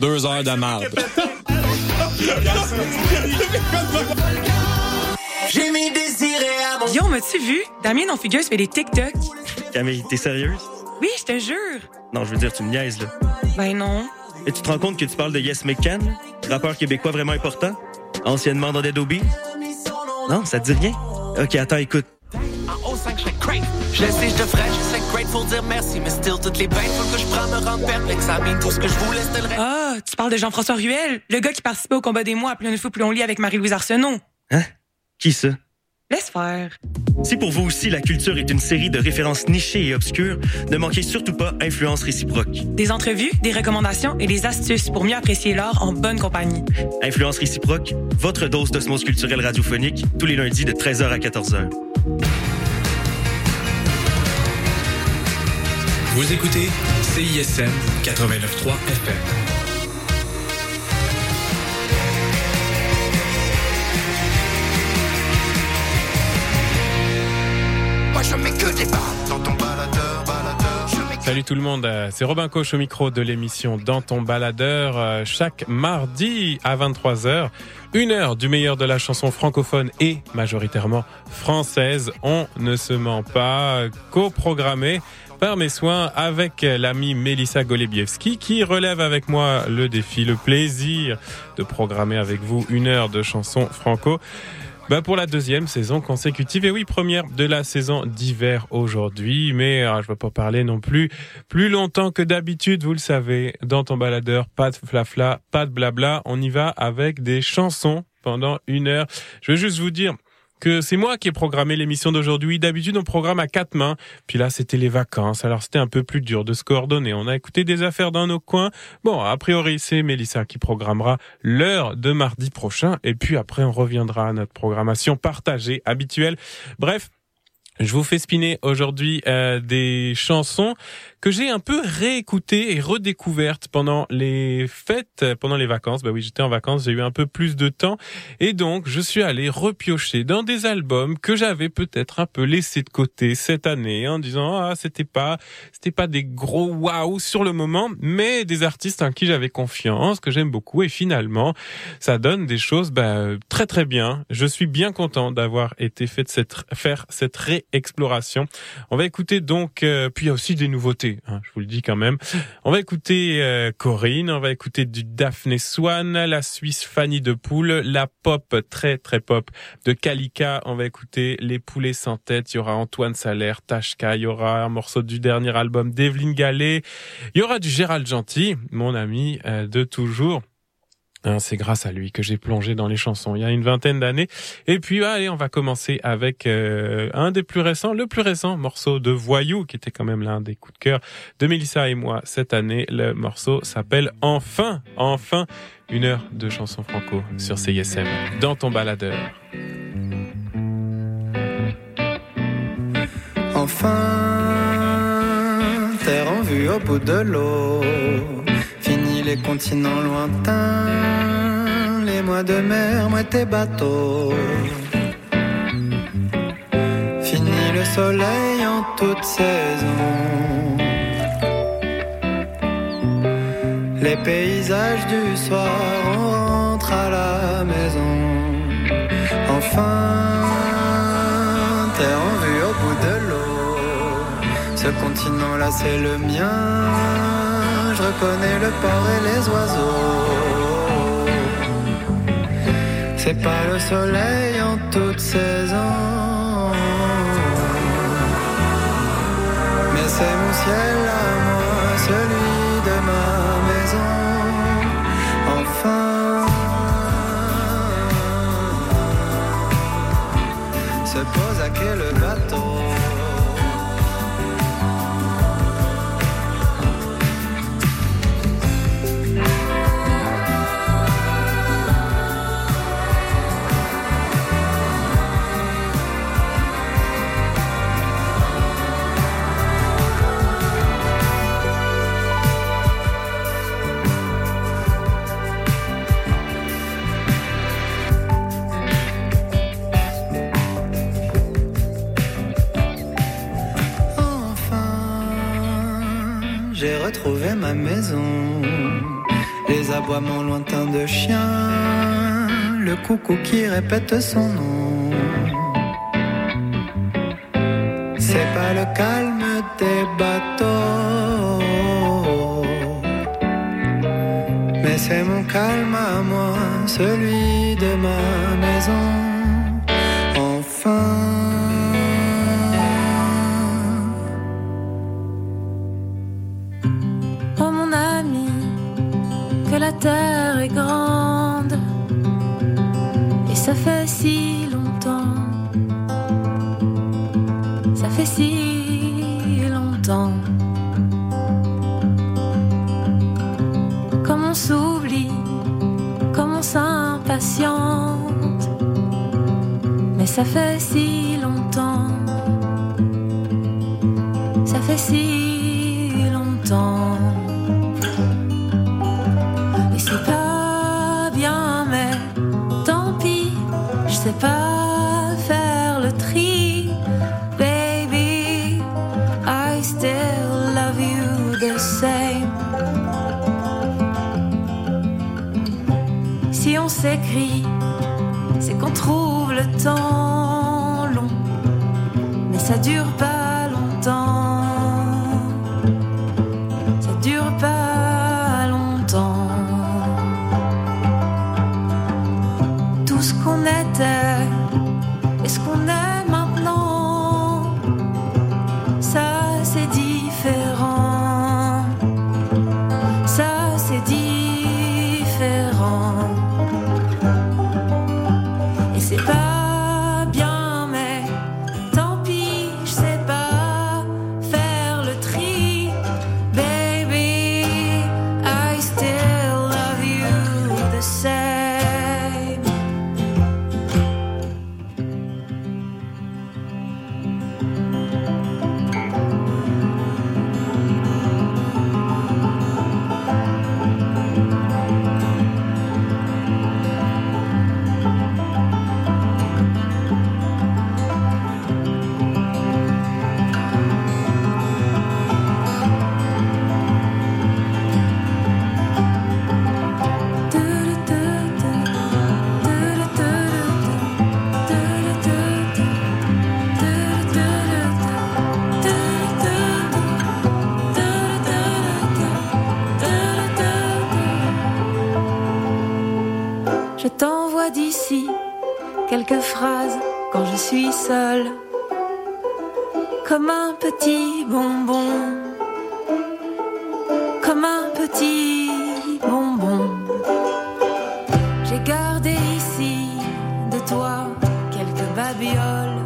Deux heures de marde. J'ai mis désiré à mon... Yo, m'as-tu vu? Damien non Fugueuse fait des TikTok. Camille, t'es sérieuse? Oui, je te jure. Non, je veux dire, tu me niaises, là. Ben non. Et tu te rends compte que tu parles de Yes McCann, rappeur québécois vraiment important, anciennement dans Dead Obies? Non, ça te dit rien? Ok, attends, écoute. En haut 5, je crave. Je sais, je sais grateful dire merci, mais still toutes les bêtes faut que je prends me rendre perplexe. Ça mine tout ce que je voulais, c'était le reste. Ah, tu parles de Jean-François Ruel, le gars qui participait au combat des mois à Plus on fou, plus on lit avec Marie-Louise Arsenault. Hein? Qui ça? Laisse faire. Si pour vous aussi la culture est une série de références nichées et obscures, ne manquez surtout pas Influence réciproque. Des entrevues, des recommandations et des astuces pour mieux apprécier l'art en bonne compagnie. Influence réciproque, votre dose d'osmose culturelle radiophonique, tous les lundis de 13h à 14h. Vous écoutez CISM 89.3 FM. Moi, je mets que des balles dans ton baladeur, baladeur. Je mets que Salut tout le monde, c'est Robin Coche au micro de l'émission Dans ton baladeur. Euh, Chaque mardi à 23h, une heure du meilleur de la chanson francophone et majoritairement française. On ne se ment pas, euh, coprogrammé par mes soins avec l'ami Melissa Golebiewski qui relève avec moi le défi, le plaisir de programmer avec vous une heure de chansons franco. Bah pour la deuxième saison consécutive et oui première de la saison d'hiver aujourd'hui. Mais euh, je vais pas parler non plus plus longtemps que d'habitude vous le savez. Dans ton baladeur pas de flafla pas de blabla. On y va avec des chansons pendant une heure. Je veux juste vous dire que c'est moi qui ai programmé l'émission d'aujourd'hui. D'habitude, on programme à quatre mains. Puis là, c'était les vacances. Alors, c'était un peu plus dur de se coordonner. On a écouté des affaires dans nos coins. Bon, a priori, c'est Mélissa qui programmera l'heure de mardi prochain. Et puis après, on reviendra à notre programmation partagée, habituelle. Bref. Je vous fais spinner aujourd'hui euh, des chansons que j'ai un peu réécoutées et redécouvertes pendant les fêtes, pendant les vacances. Bah oui, j'étais en vacances, j'ai eu un peu plus de temps et donc je suis allé repiocher dans des albums que j'avais peut-être un peu laissés de côté cette année en disant ah c'était pas c'était pas des gros waouh sur le moment, mais des artistes en qui j'avais confiance, que j'aime beaucoup et finalement ça donne des choses bah, très très bien. Je suis bien content d'avoir été fait de cette faire cette réexploration. On va écouter donc euh, puis il y a aussi des nouveautés, hein, je vous le dis quand même. On va écouter euh, Corinne, on va écouter du Daphné Swan, la Suisse Fanny de Poule, la pop très très pop de Kalika. On va écouter Les Poulets sans tête. Il y aura Antoine Salaire, Tashka. Il y aura un morceau du dernier album d'Evelyne Gallet. Il y aura du Gérald Gentil, mon ami euh, de toujours. Hein, c'est grâce à lui que j'ai plongé dans les chansons il y a une vingtaine d'années. Et puis allez, on va commencer avec euh, un des plus récents, le plus récent morceau de Voyou, qui était quand même l'un des coups de cœur de Mélissa et moi cette année. Le morceau s'appelle Enfin, enfin, une heure de chansons franco sur CISM, dans ton baladeur. Enfin, terre en vue au bout de l'eau. Les continents lointains, les mois de mer, moi tes bateaux. Fini le soleil en toute saison. Les paysages du soir, on rentre à la maison. Enfin, terre en vue au bout de l'eau. Ce continent-là, c'est le mien. Je reconnais le port et les oiseaux. C'est pas le soleil en toute saison. Mais c'est mon ciel à moi, ma maison. Les aboiements lointains de chiens, le coucou qui répète son nom. C'est pas le calme des bateaux, mais c'est mon calme à moi, celui de ma Comme on s'oublie, comme on s'impatiente, mais ça fait si longtemps, ça fait si longtemps. temps long, mais ça dure pas. quelques phrases quand je suis seule, comme un petit bonbon, comme un petit bonbon. J'ai gardé ici de toi quelques babioles,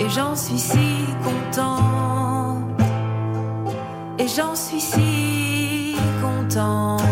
et j'en suis si content, et j'en suis si content.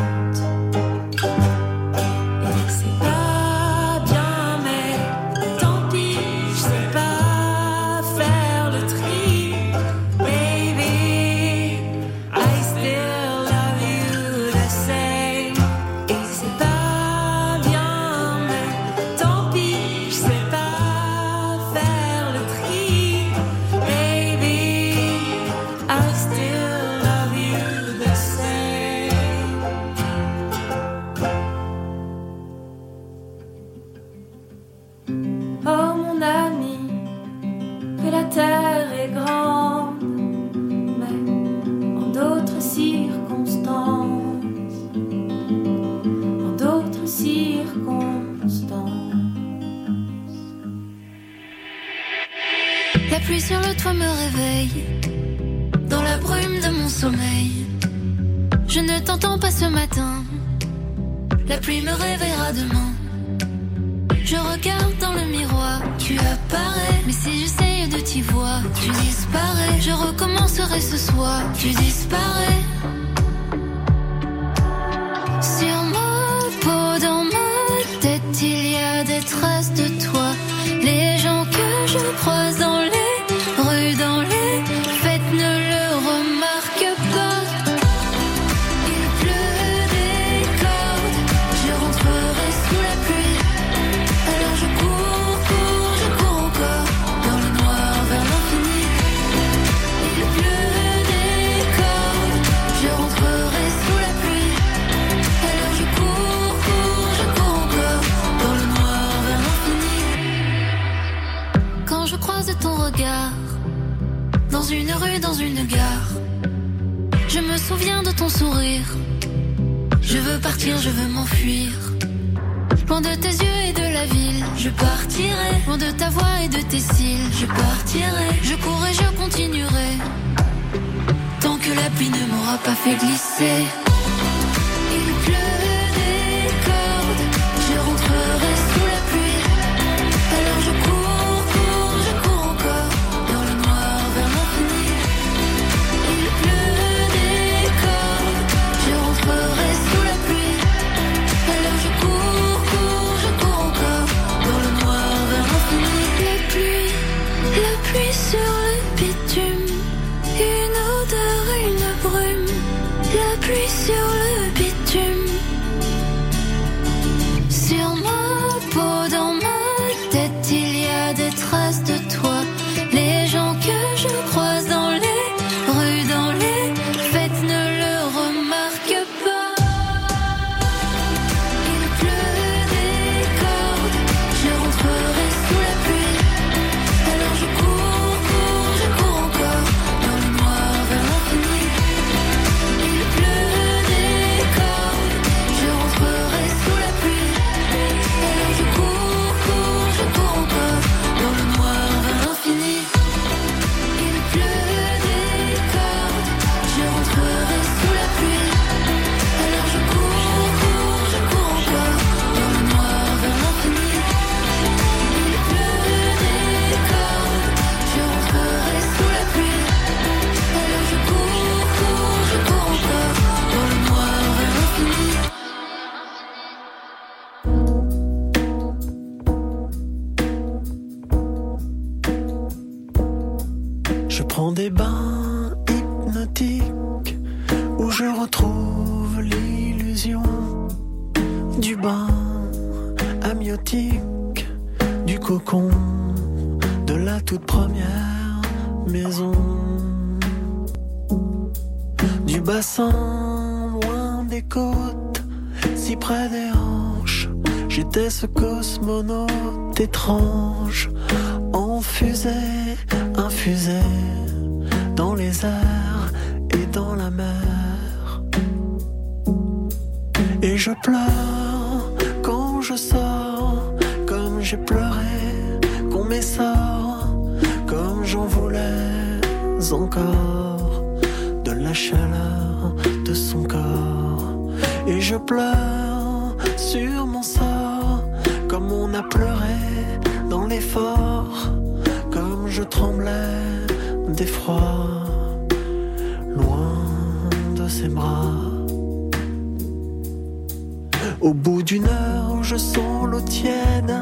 Au bout d'une heure, je sens l'eau tiède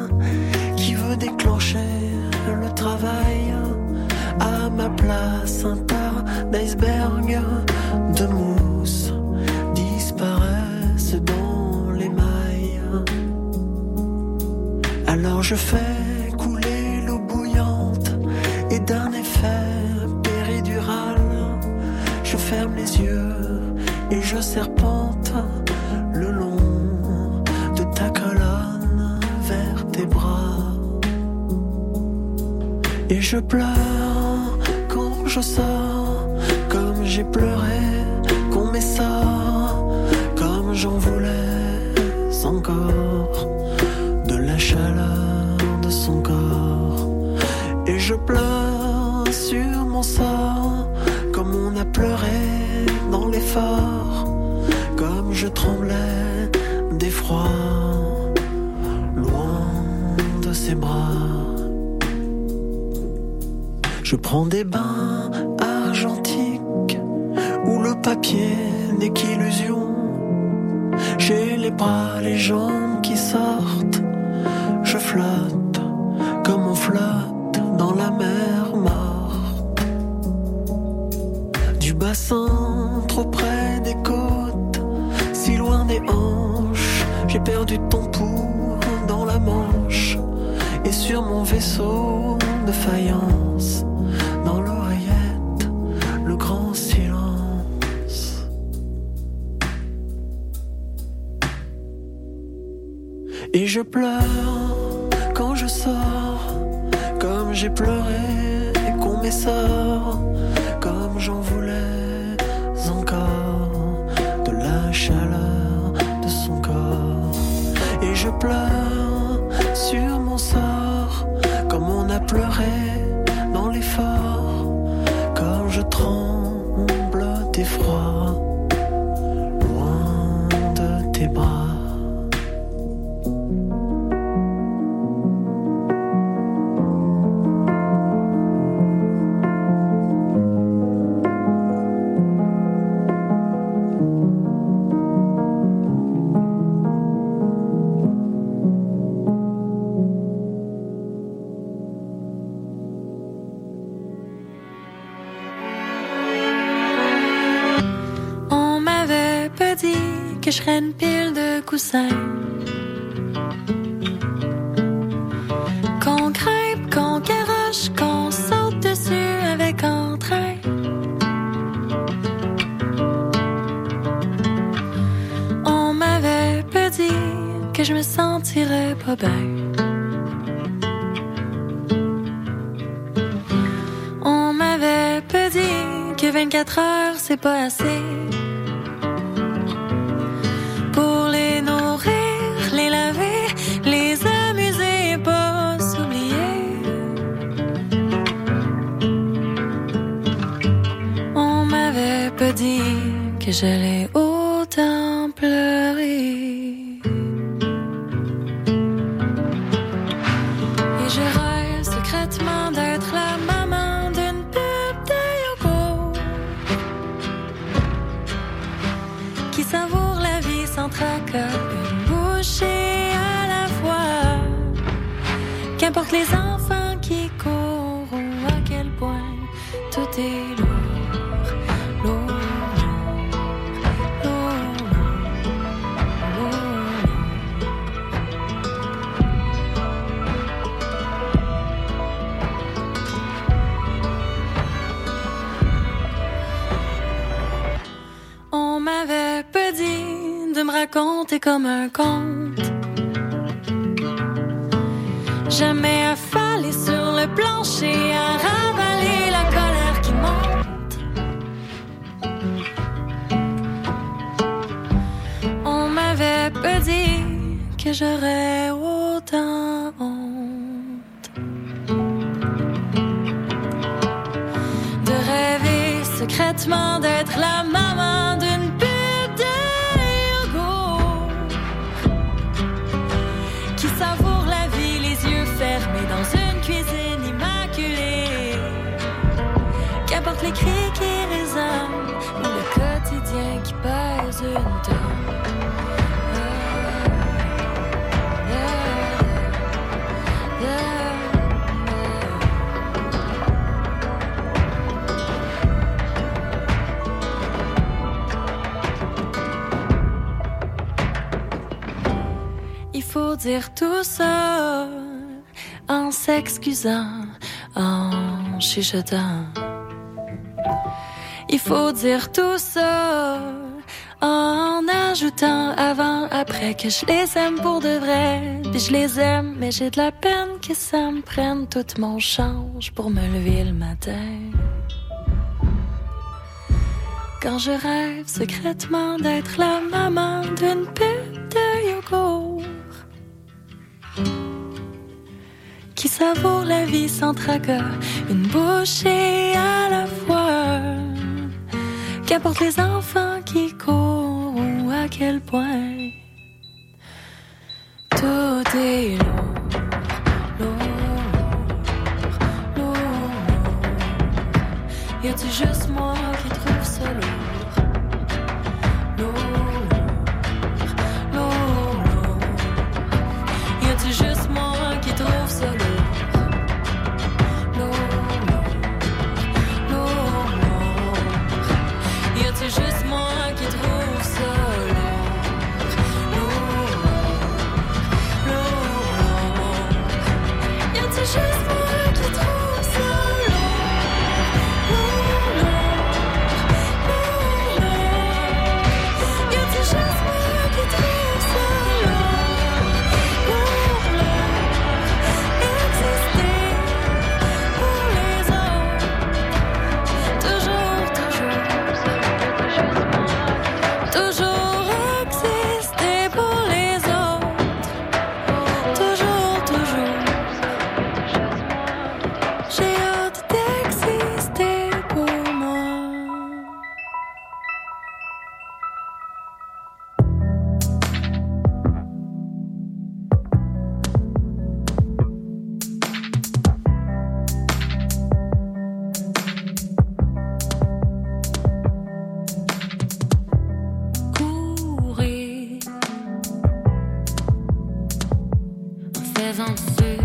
qui veut déclencher le travail. À ma place, un tas d'iceberg de mousse disparaissent dans les mailles. Alors je fais couler l'eau bouillante et d'un effet péridural, je ferme les yeux et je serpente Et je pleure quand je sors, comme j'ai pleuré, qu'on m'est ça, comme j'en voulais encore, de la chaleur de son corps. Et je pleure sur mon sort, comme on a pleuré dans l'effort, comme je tremblais d'effroi, loin de ses bras. Je prends des bains argentiques où le papier n'est qu'illusion. J'ai les bras, les jambes qui sortent. Je flotte Mes sorts comme j'en voulais encore de la chaleur de son corps. Et je pleure sur mon sort comme on a pleuré à la fois. Qu'importe les enfants qui courent ou à quel point tout est raconter comme un conte. Jamais affalé sur le plancher à ravaler la colère qui monte. On m'avait pas dit que j'aurais autant honte de rêver secrètement d'être la maman dire tout ça en s'excusant, en chuchotant. Il faut dire tout ça en ajoutant avant, après que je les aime pour de vrai. Puis je les aime, mais j'ai de la peine que ça me prenne tout mon change pour me lever le matin. Quand je rêve secrètement d'être la maman d'une pute de yogourt qui savoure la vie sans tracas, une bouchée à la fois. Qu'importe les enfants qui courent ou à quel point tout est lourd, lourd, lourd. Y a-tu juste moi qui trouve ça lourd? Lourd, lourd, présente sur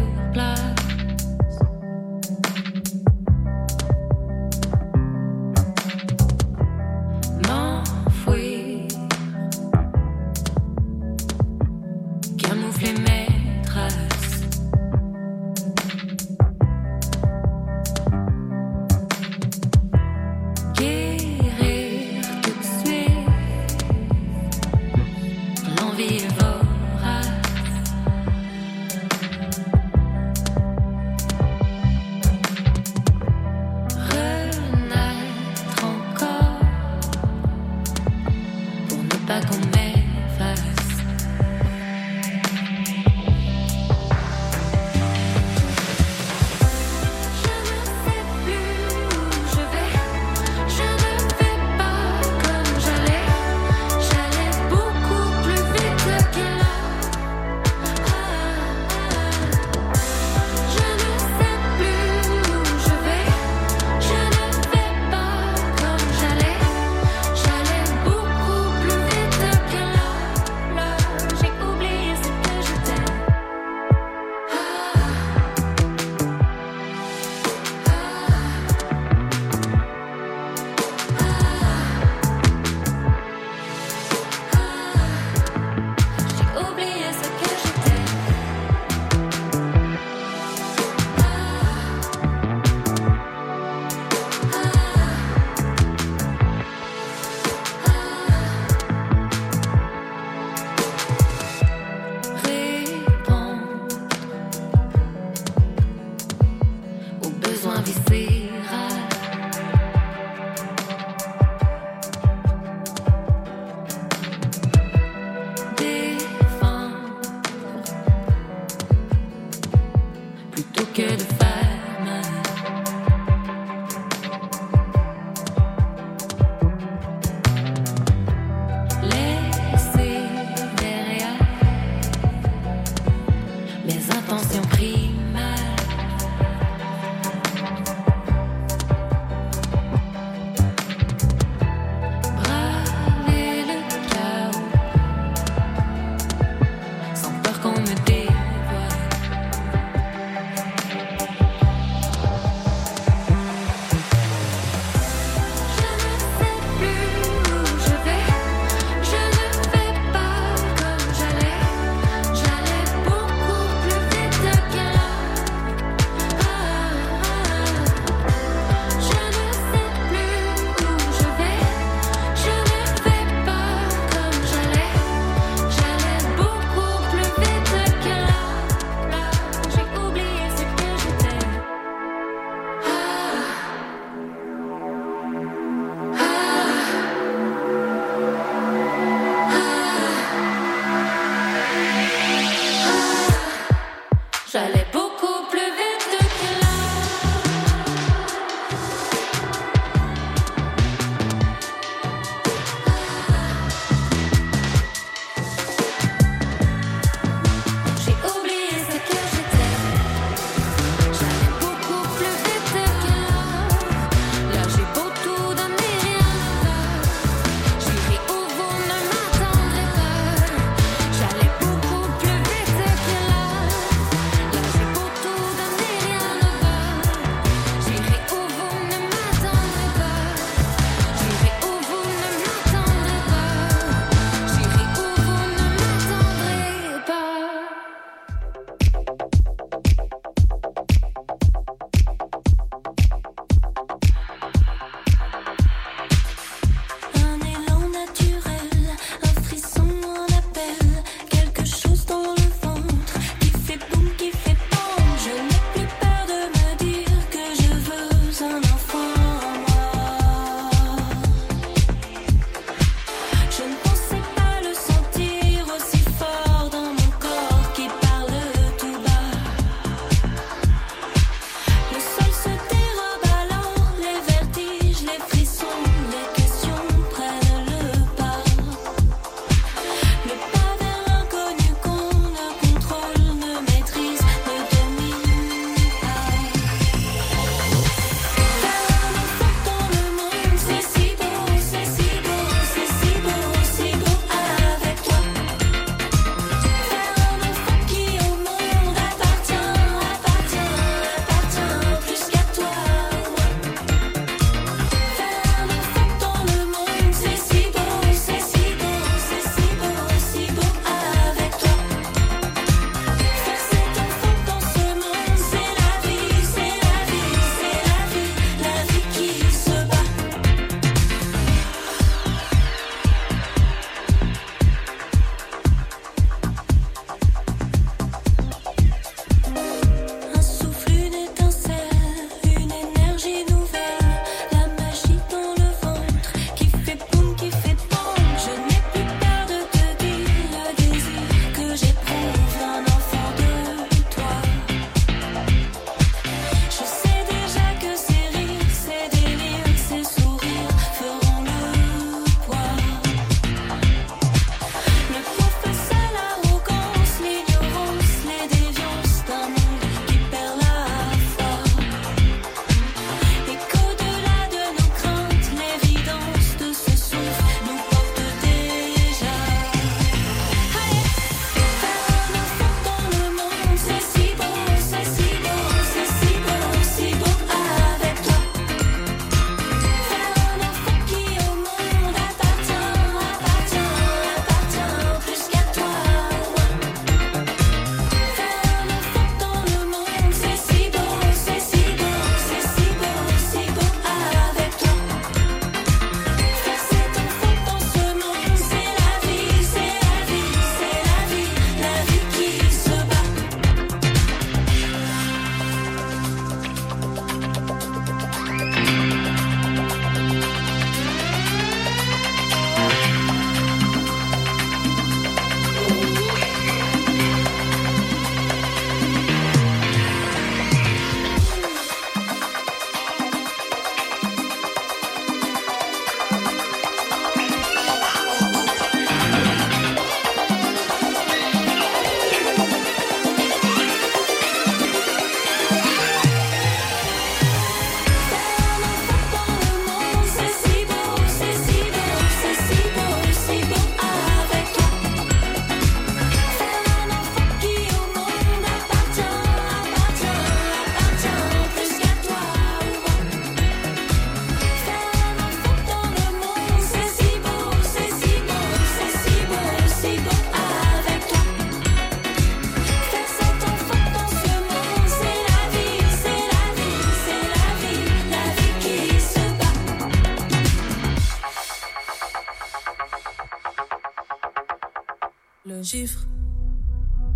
gifre,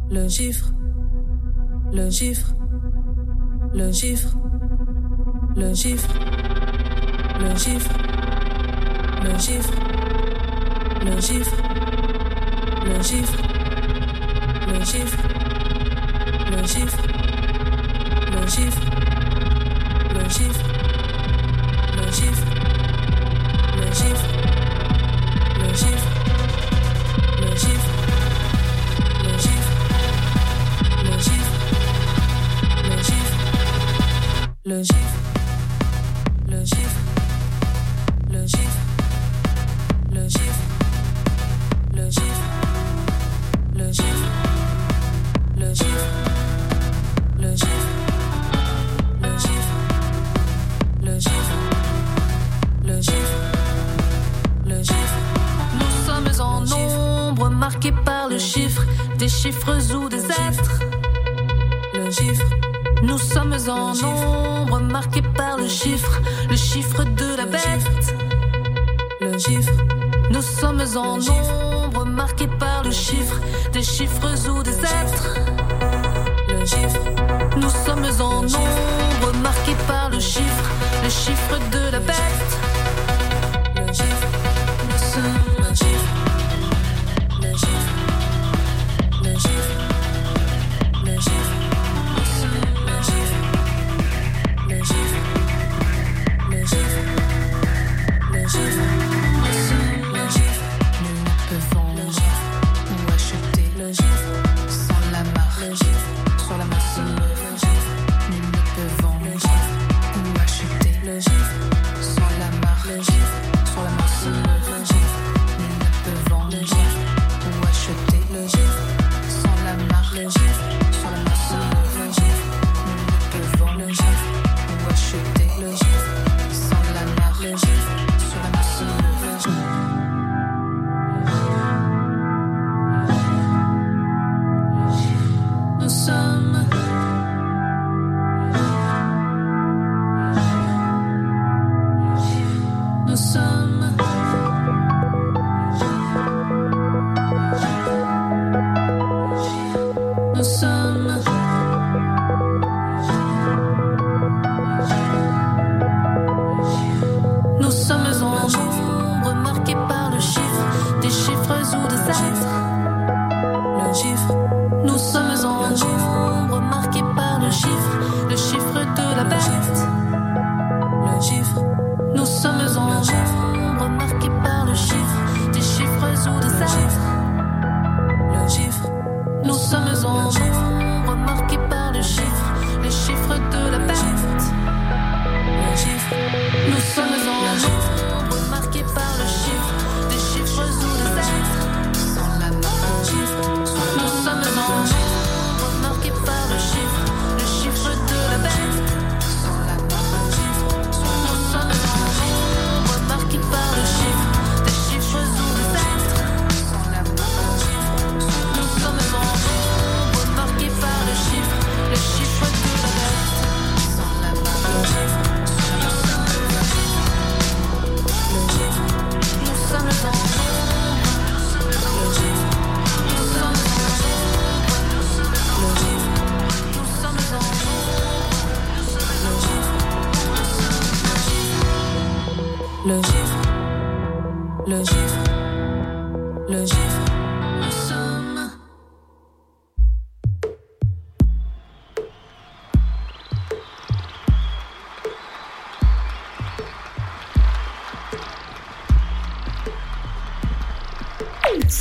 le gifre, le gifre, le gifre, le gifre, le gifre, le gifre, le gifre, le gifre, le gifre, le gifre, le gifre, le gifre, le gifre, le gifre, le gifre. logique.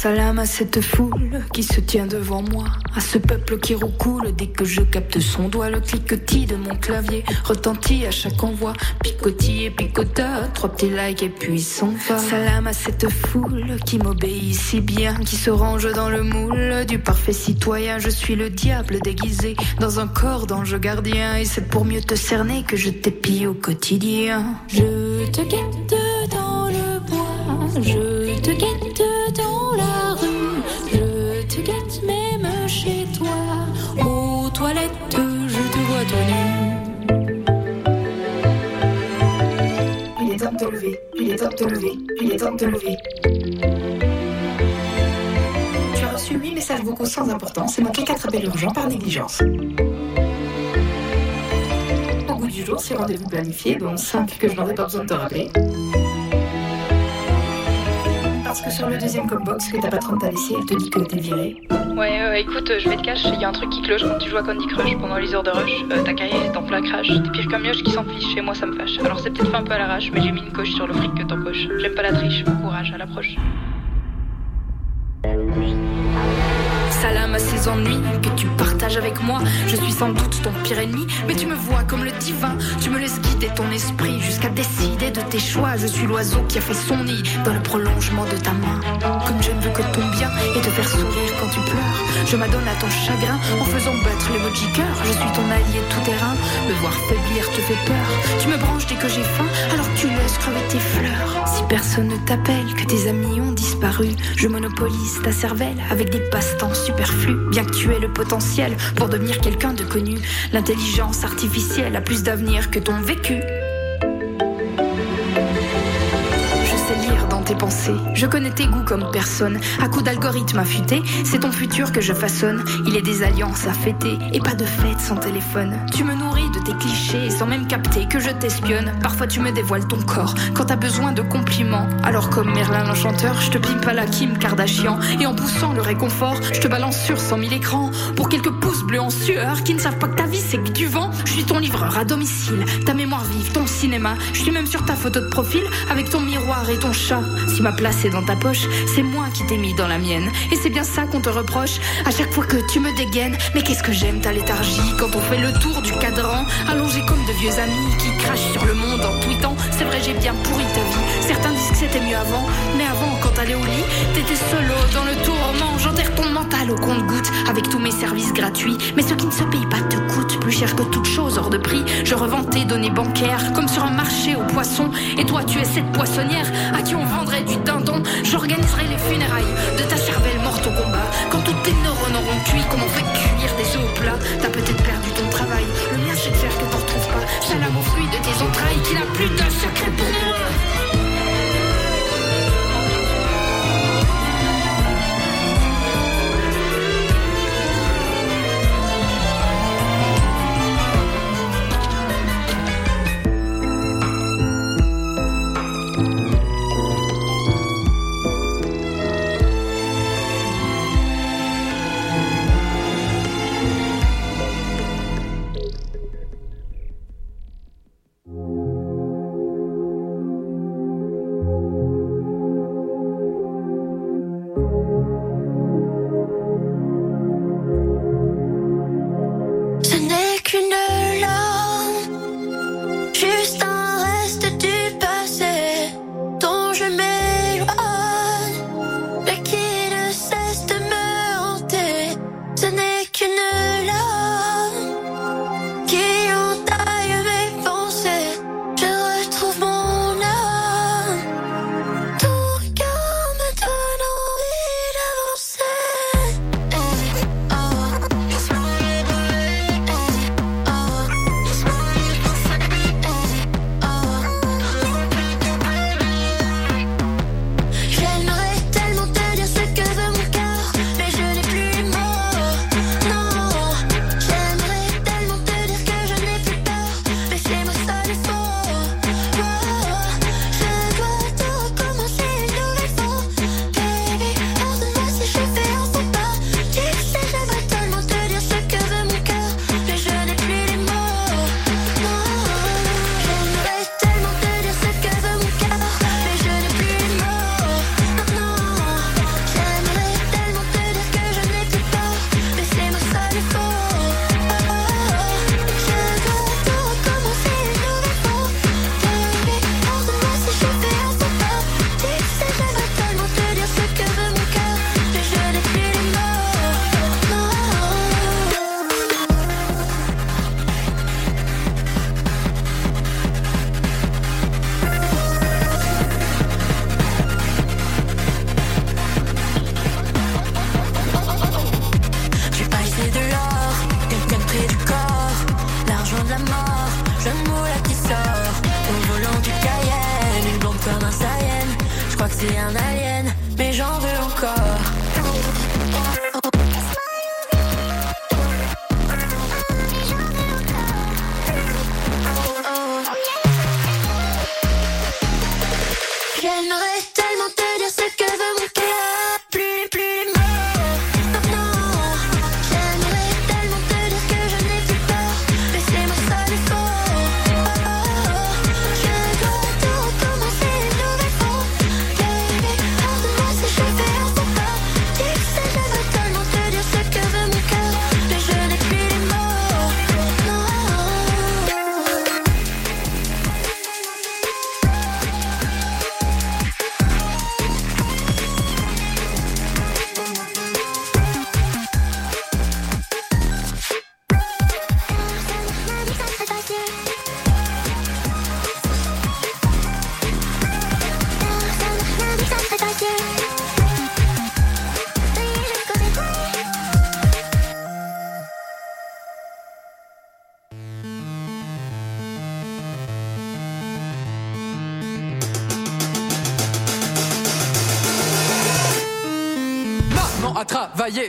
salam à cette foule qui se tient devant moi, à ce peuple qui roucoule dès que je capte son doigt. Le cliquetis de mon clavier retentit à chaque envoi, picotis et picota, trois petits likes et puis s'en va. Salam à cette foule qui m'obéit si bien, qui se range dans le moule du parfait citoyen. Je suis le diable déguisé dans un corps d'ange gardien, et c'est pour mieux te cerner que je t'épie au quotidien. Je te quitte dans le bois, je Il est temps de te lever. Tu as reçu 8 messages vocaux sans importance et manqué 4 appels urgents par négligence. Au bout du jour, ces rendez-vous planifiés, dont 5 que je n'aurais pas besoin de te rappeler. Parce que sur le deuxième combox que ta patronne t'a laissé, elle te dit que t'es viré. Ouais, écoute, je vais te cacher, il y a un truc qui cloche quand tu joues à Candy Crush pendant les heures de rush. Euh, ta carrière est en plein crash. T'es pire qu'un mioche qui s'enfiche, chez moi ça me fâche. Alors c'est peut-être fait un peu à l'arrache, mais j'ai mis une coche sur le fric que t'empoches. J'aime pas la triche, bon courage, à l'approche. Salam à ces ennuis que tu avec moi. Je suis sans doute ton pire ennemi, mais tu me vois comme le divin. Tu me laisses guider ton esprit jusqu'à décider de tes choix. Je suis l'oiseau qui a fait son nid dans le prolongement de ta main. Comme je ne veux que ton bien et te faire sourire quand tu pleures, je m'adonne à ton chagrin en faisant battre l'emoji cœur. Je suis ton allié tout terrain. Me voir faiblir te fait peur. Tu me branches dès que j'ai faim, alors tu laisses crever tes fleurs. Si personne ne t'appelle, que tes amis ont disparu, je monopolise ta cervelle avec des passe-temps superflus. Bien que tu aies le potentiel pour devenir quelqu'un de connu, l'intelligence artificielle a plus d'avenir que ton vécu. Je connais tes goûts comme personne. À coup d'algorithme affûté, c'est ton futur que je façonne. Il est des alliances à fêter et pas de fête sans téléphone. Tu me nourris de tes clichés sans même capter que je t'espionne. Parfois tu me dévoiles ton corps quand t'as besoin de compliments. Alors comme Merlin l'enchanteur, je te pimpe à la Kim Kardashian. Et en poussant le réconfort, je te balance sur 100 000 écrans. Pour quelques pouces bleus en sueur qui ne savent pas que ta vie c'est que du vent. Je suis ton livreur à domicile, ta mémoire vive, ton cinéma. Je suis même sur ta photo de profil avec ton miroir et ton chat. Si ma place est dans ta poche, c'est moi qui t'ai mis dans la mienne. Et c'est bien ça qu'on te reproche à chaque fois que tu me dégaines. Mais qu'est-ce que j'aime ta léthargie? Quand on fait le tour du cadran, allongé comme de vieux amis qui crachent sur le monde en tweetant. C'est vrai, j'ai bien pourri ta vie. Certains disent que c'était mieux avant, mais avant, quand t'allais au lit, t'étais solo dans le tourment. J'enterre ton mental au compte-goutte avec tous mes services gratuits. Mais ce qui ne se paye pas te coûte plus cher que toute chose hors de prix. Je revends tes données bancaires comme sur un marché aux poissons. Et toi, tu es cette poissonnière à qui on du. J'organiserai les funérailles de ta cervelle morte au combat. Quand tous tes neurones auront cuit, comme on fait cuire des œufs au plat? T'as peut-être perdu ton travail. Le mien, c'est de faire que t'en retrouves pas. Salam au fruit de tes entrailles, qu'il a plus d'un secret pour moi.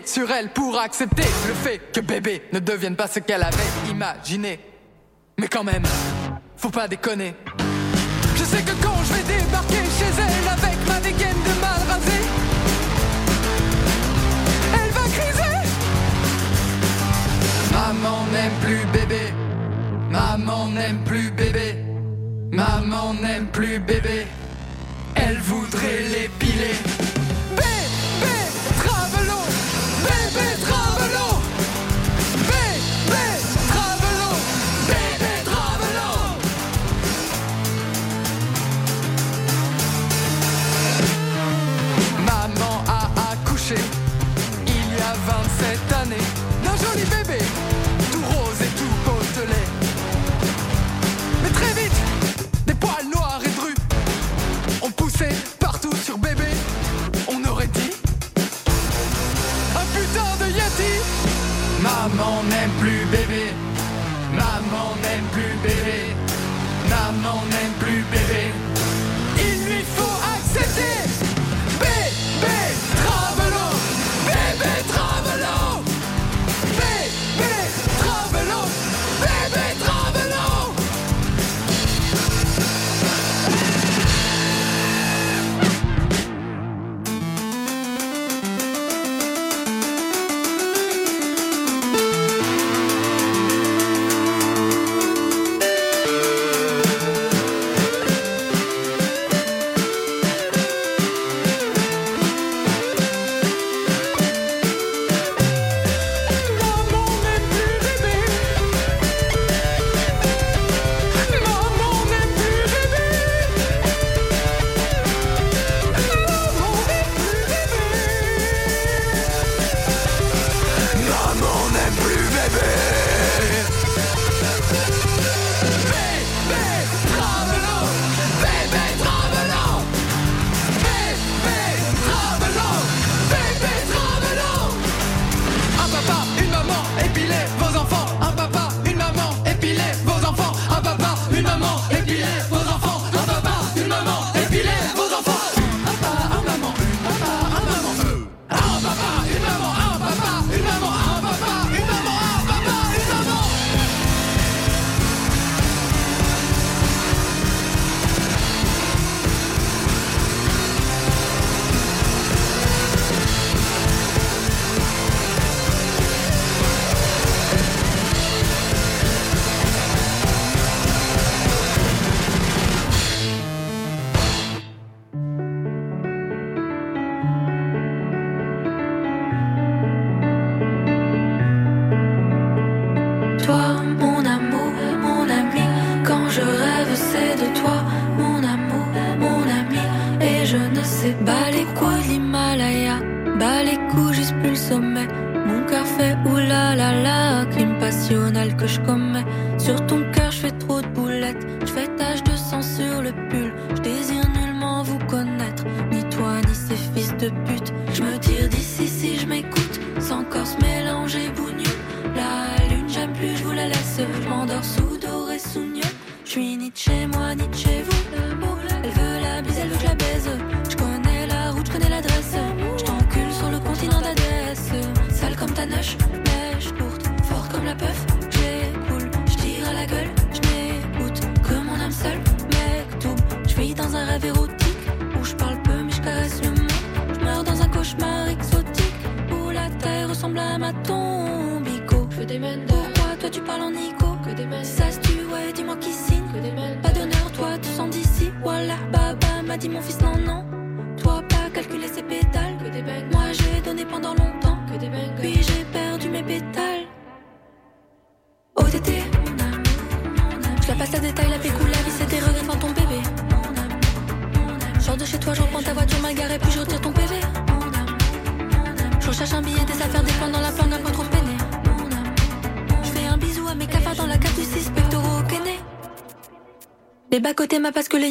sur elle pour accepter le fait que bébé ne devienne pas ce qu'elle avait imaginé. Mais quand même, faut pas déconner. Je sais que quand je vais débarquer chez elle avec ma dégaine de mal rasée, elle va criser. Maman n'aime plus bébé. Maman n'aime plus bébé. Maman n'aime plus bébé. Elle voudrait l'épiler.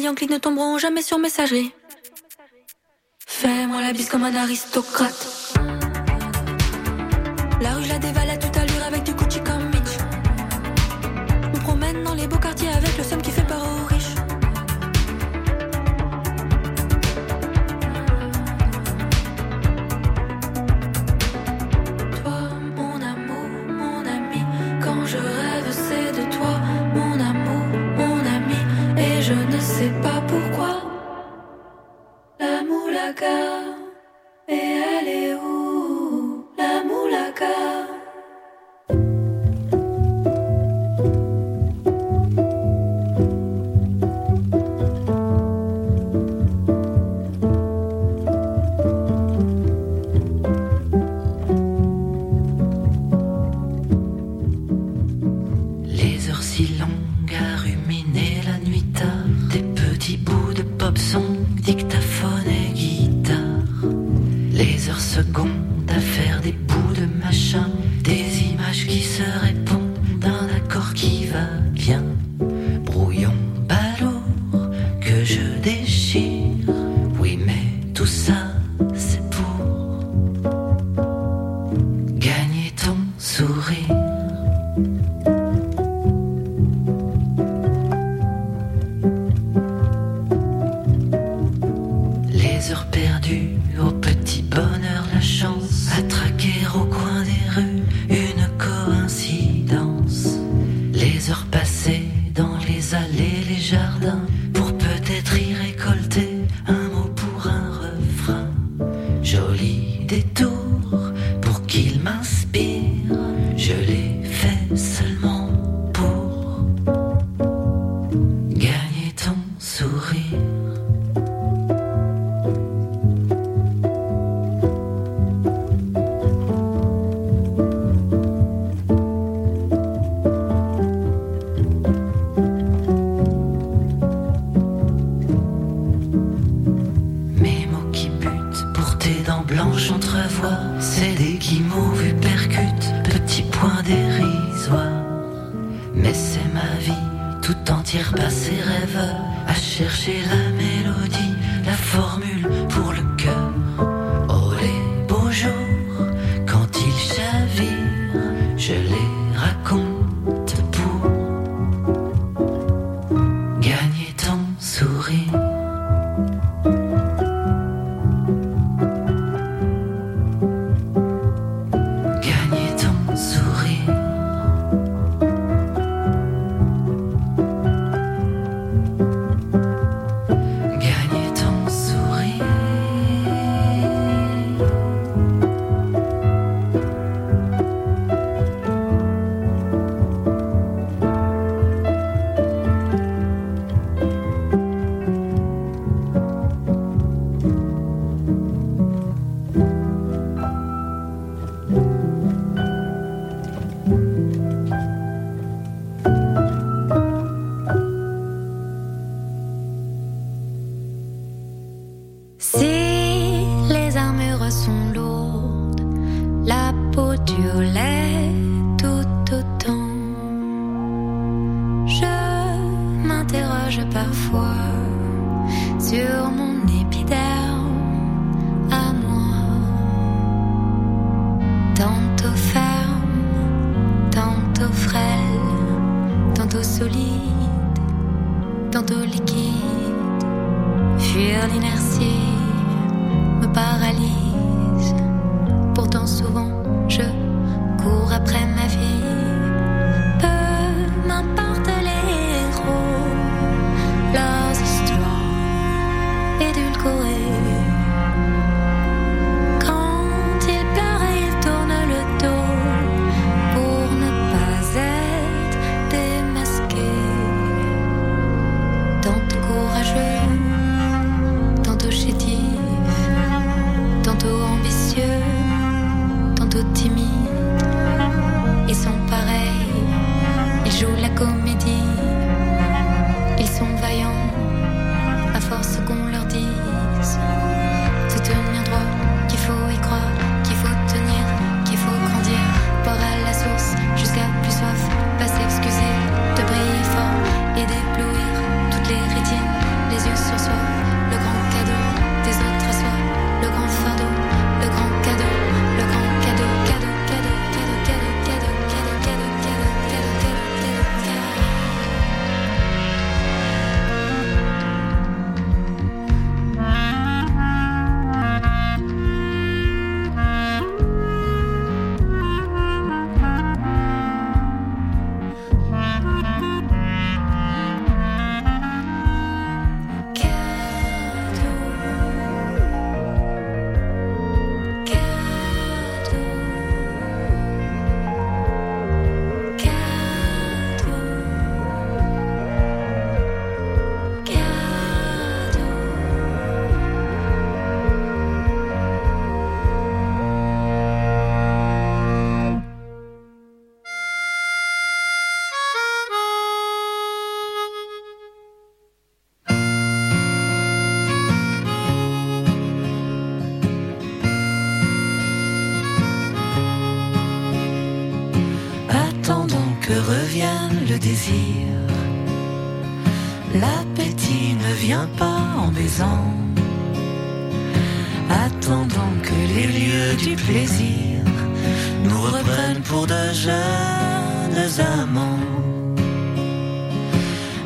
en clic ne tomberont jamais sur messagerie. Fais-moi la bise comme un aristocrate.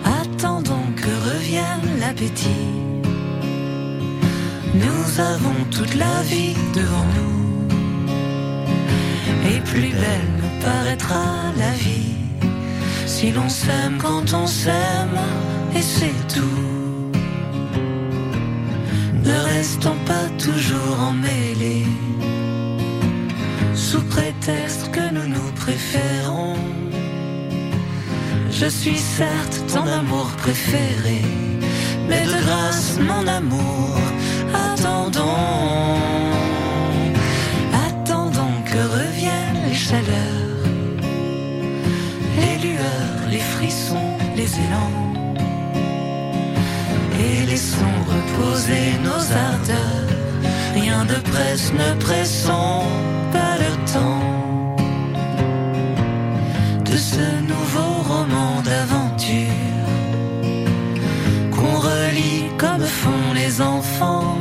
Attendons que revienne l'appétit. Nous avons toute la vie devant nous. Et plus belle nous paraîtra la vie si l'on s'aime quand on s'aime, et c'est tout. Ne restons pas toujours emmêlés, sous prétexte que nous nous préférons. Je suis certes ton amour préféré, mais de grâce, mon amour, attendons. Attendons que reviennent les chaleurs, les lueurs, les frissons, les élans. Et laissons reposer nos ardeurs. Rien de presse, ne pressons pas le temps de ce nouveau roman d'aventure qu'on relit comme font les enfants.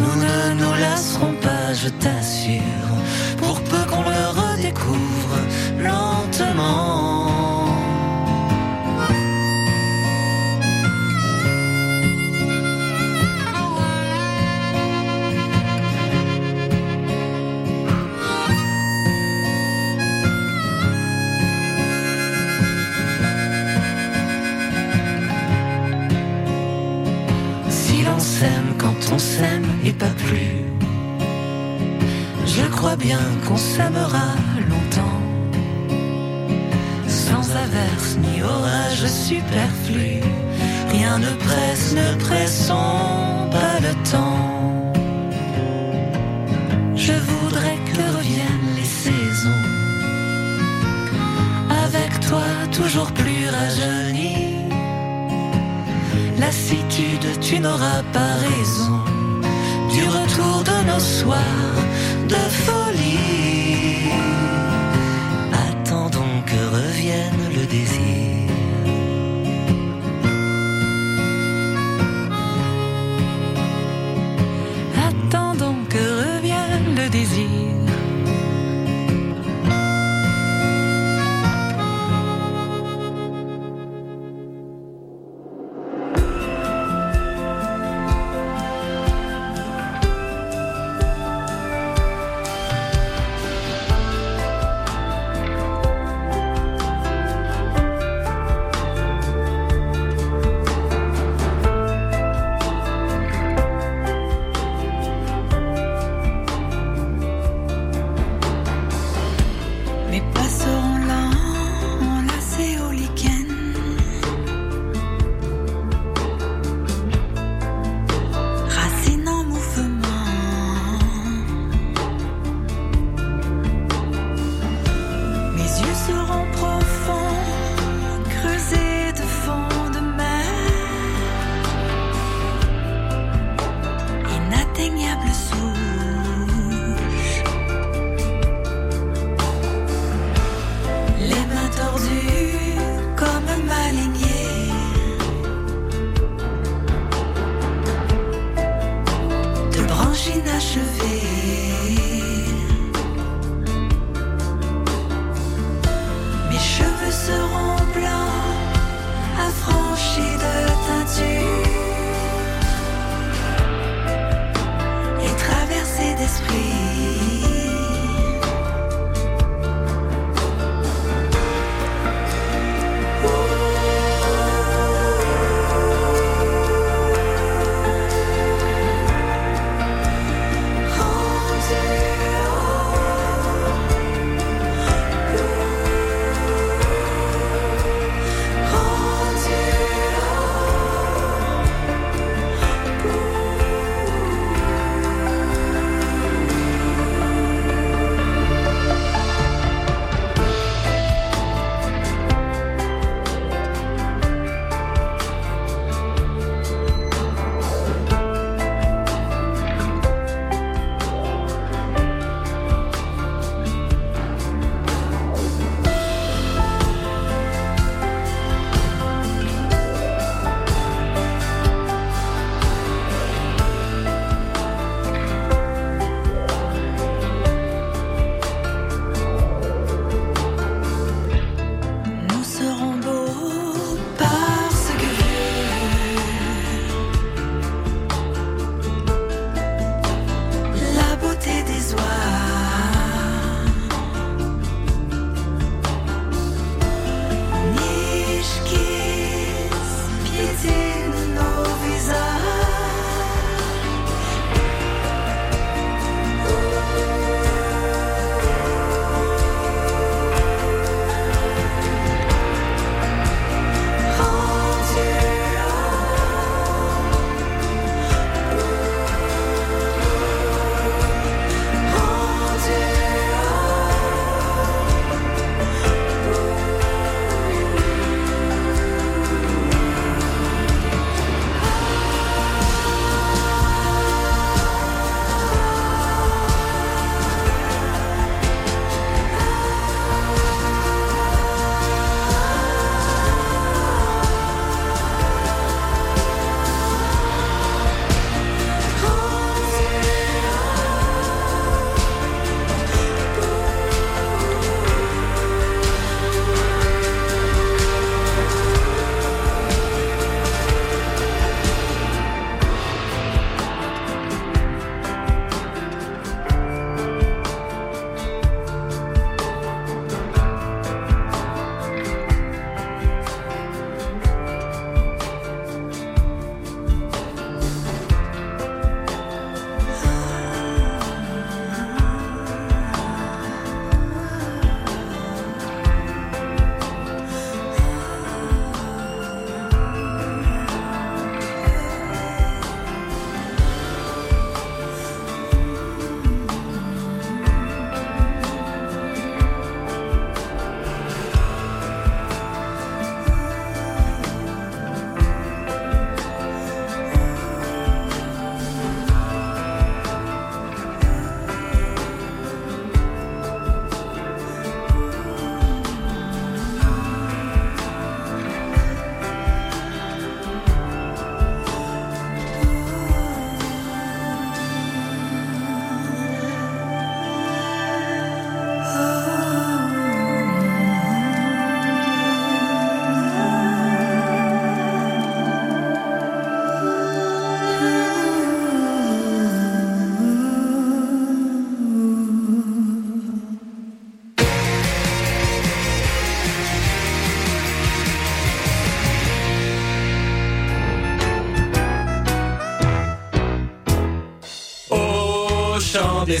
Nous ne nous lasserons pas, je t'assure, pour peu qu'on le redécouvre lentement. On s'aime et pas plus, je crois bien qu'on s'aimera longtemps, sans averse ni orage superflu. Rien ne presse, ne pressons pas le temps. Je voudrais que reviennent les saisons, avec toi toujours plus rajeuni. Lassitude, tu n'auras pas nos de folie. Attendons que revienne le désir.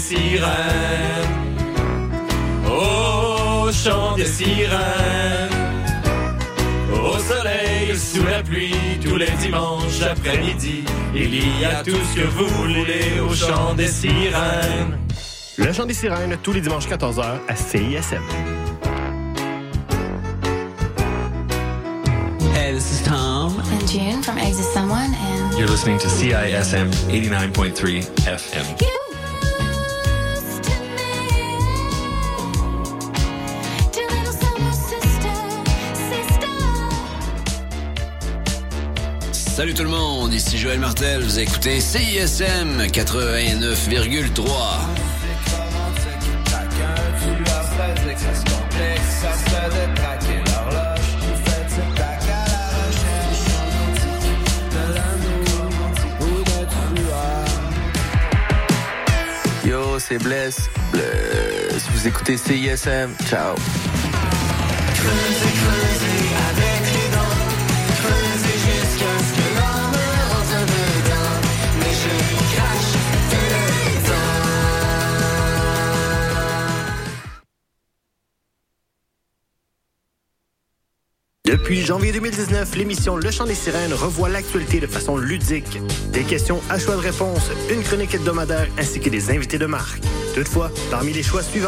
Sirènes. Au chant des sirènes. Au soleil, sous la pluie, tous les dimanches après-midi, il y a tout ce que vous voulez au chant des sirènes. Le chant des sirènes, tous les dimanches 14h à CISM. Hey, this is Tom. And June from Exit Someone and You're listening to CISM 89.3 FM. Salut tout le monde, ici Joël Martel, vous écoutez CISM 89,3. Yo, c'est Bless. Bless. Vous écoutez CISM. Ciao. Janvier 2019, l'émission Le Chant des Sirènes revoit l'actualité de façon ludique. Des questions à choix de réponse, une chronique hebdomadaire ainsi que des invités de marque. Toutefois, parmi les choix suivants,